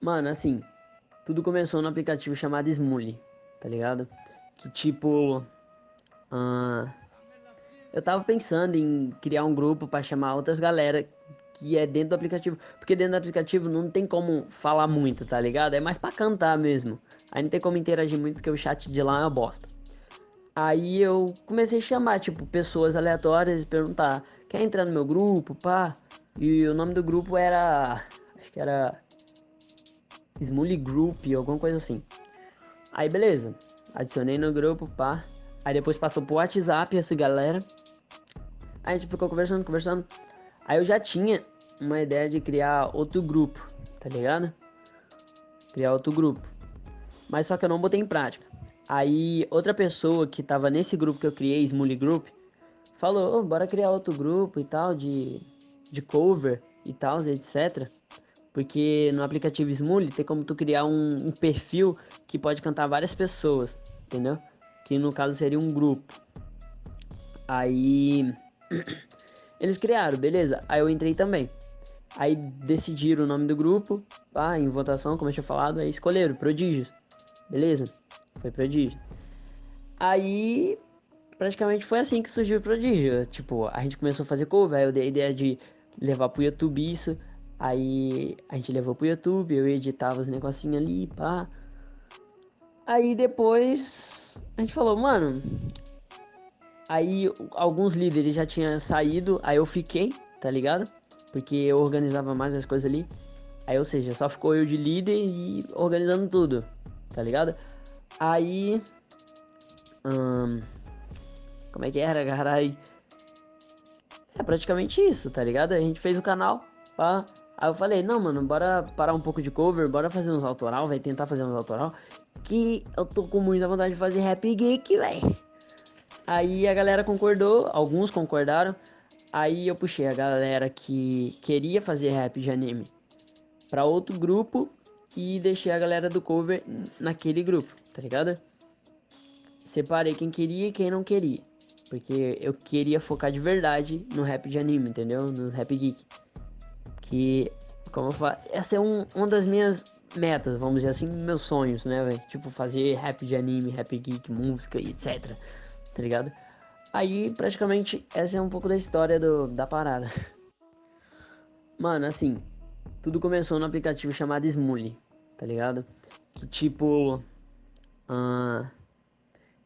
Mano, assim, tudo começou no aplicativo chamado Smule, tá ligado? Que tipo. ah, eu tava pensando em criar um grupo pra chamar outras galera que é dentro do aplicativo. Porque dentro do aplicativo não tem como falar muito, tá ligado? É mais pra cantar mesmo. Aí não tem como interagir muito porque o chat de lá é uma bosta. Aí eu comecei a chamar, tipo, pessoas aleatórias e perguntar: quer entrar no meu grupo, pá? E o nome do grupo era. Acho que era. Smully Group, alguma coisa assim. Aí beleza. Adicionei no grupo, pá. Aí depois passou pro WhatsApp essa galera. Aí a gente ficou conversando, conversando. Aí eu já tinha uma ideia de criar outro grupo, tá ligado? Criar outro grupo. Mas só que eu não botei em prática. Aí outra pessoa que tava nesse grupo que eu criei, Smully Group, falou, oh, bora criar outro grupo e tal, de, de cover e tal, etc. Porque no aplicativo Smully tem como tu criar um, um perfil que pode cantar várias pessoas, entendeu? Que no caso seria um grupo. Aí eles criaram, beleza? Aí eu entrei também. Aí decidiram o nome do grupo, pá, em votação, como eu tinha falado, aí escolheram, Prodígios. Beleza? Foi Prodígio. Aí, praticamente foi assim que surgiu o Prodígio. Tipo, a gente começou a fazer cover, aí eu dei a ideia de levar pro YouTube isso. Aí a gente levou pro YouTube, eu editava os negocinhos ali, pá. Aí depois a gente falou, mano. Aí alguns líderes já tinham saído, aí eu fiquei, tá ligado? Porque eu organizava mais as coisas ali. Aí, ou seja, só ficou eu de líder e organizando tudo, tá ligado? Aí. Hum, como é que era, caralho? É praticamente isso, tá ligado? A gente fez o canal, pá. Aí eu falei, não, mano, bora parar um pouco de cover, bora fazer uns autoral, vai tentar fazer uns autoral. Que eu tô com muita vontade de fazer rap geek, velho. Aí a galera concordou, alguns concordaram. Aí eu puxei a galera que queria fazer rap de anime para outro grupo e deixei a galera do cover naquele grupo, tá ligado? Separei quem queria e quem não queria. Porque eu queria focar de verdade no rap de anime, entendeu? No rap geek. Que, como eu falo, essa é um, uma das minhas metas, vamos dizer assim, meus sonhos, né, velho? Tipo, fazer rap de anime, rap geek, música e etc. Tá ligado? Aí, praticamente, essa é um pouco da história do, da parada. Mano, assim, tudo começou no aplicativo chamado Smully, tá ligado? Que tipo. Uh,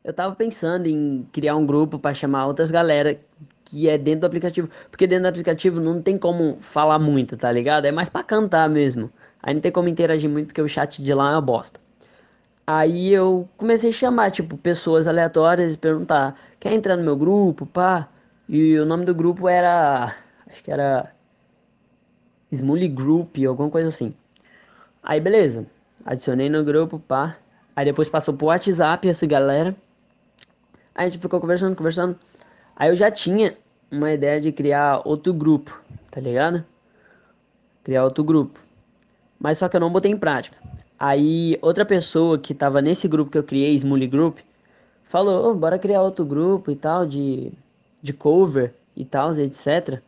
eu tava pensando em criar um grupo para chamar outras galera que é dentro do aplicativo. Porque dentro do aplicativo não tem como falar muito, tá ligado? É mais pra cantar mesmo. Aí não tem como interagir muito porque o chat de lá é uma bosta. Aí eu comecei a chamar, tipo, pessoas aleatórias e perguntar: quer entrar no meu grupo, pá? E o nome do grupo era. Acho que era. Smully Group, alguma coisa assim. Aí beleza. Adicionei no grupo, pá. Aí depois passou pro WhatsApp essa galera. A gente ficou conversando, conversando. Aí eu já tinha uma ideia de criar outro grupo, tá ligado? Criar outro grupo. Mas só que eu não botei em prática. Aí outra pessoa que tava nesse grupo que eu criei, Smully Group, falou, oh, bora criar outro grupo e tal, de, de cover e tal, etc.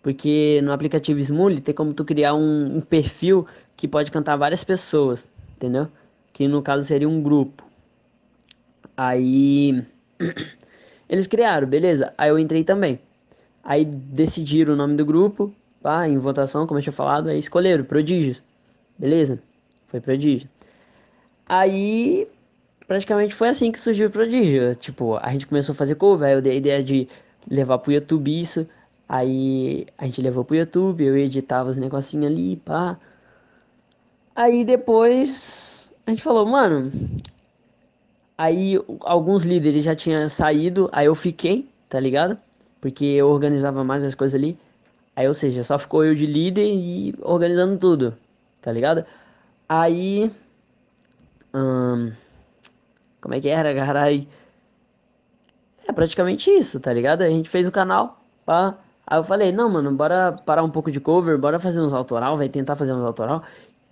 Porque no aplicativo Smully tem como tu criar um, um perfil que pode cantar várias pessoas, entendeu? Que no caso seria um grupo. Aí eles criaram, beleza? Aí eu entrei também. Aí decidiram o nome do grupo, pá, em votação, como eu tinha falado, aí escolheram, Prodígios. Beleza? Foi Prodígio. Aí praticamente foi assim que surgiu o Prodígio. Tipo, a gente começou a fazer cover, aí eu dei a ideia de levar pro YouTube isso. Aí a gente levou pro YouTube, eu editava os negocinhos ali, pá. Aí depois a gente falou, mano. Aí alguns líderes já tinham saído, aí eu fiquei, tá ligado? Porque eu organizava mais as coisas ali. Aí, ou seja, só ficou eu de líder e organizando tudo, tá ligado? Aí. Hum, como é que era, caralho? É praticamente isso, tá ligado? A gente fez o canal, pá. Aí eu falei, não, mano, bora parar um pouco de cover, bora fazer uns autoral, vai tentar fazer uns autoral.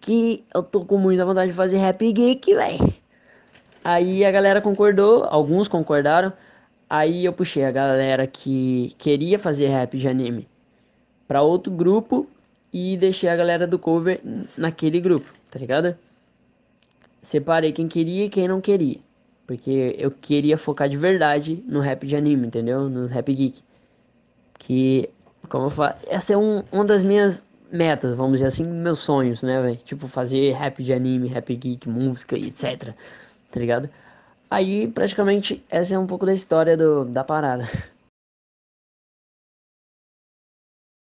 Que eu tô com muita vontade de fazer rap geek, velho. Aí a galera concordou, alguns concordaram. Aí eu puxei a galera que queria fazer rap de anime para outro grupo e deixei a galera do cover naquele grupo, tá ligado? Separei quem queria e quem não queria. Porque eu queria focar de verdade no rap de anime, entendeu? No rap geek. Que, como eu falo, essa é um, uma das minhas metas, vamos dizer assim, meus sonhos, né, velho? Tipo, fazer rap de anime, rap geek, música e etc. Tá ligado? Aí, praticamente, essa é um pouco da história do, da parada.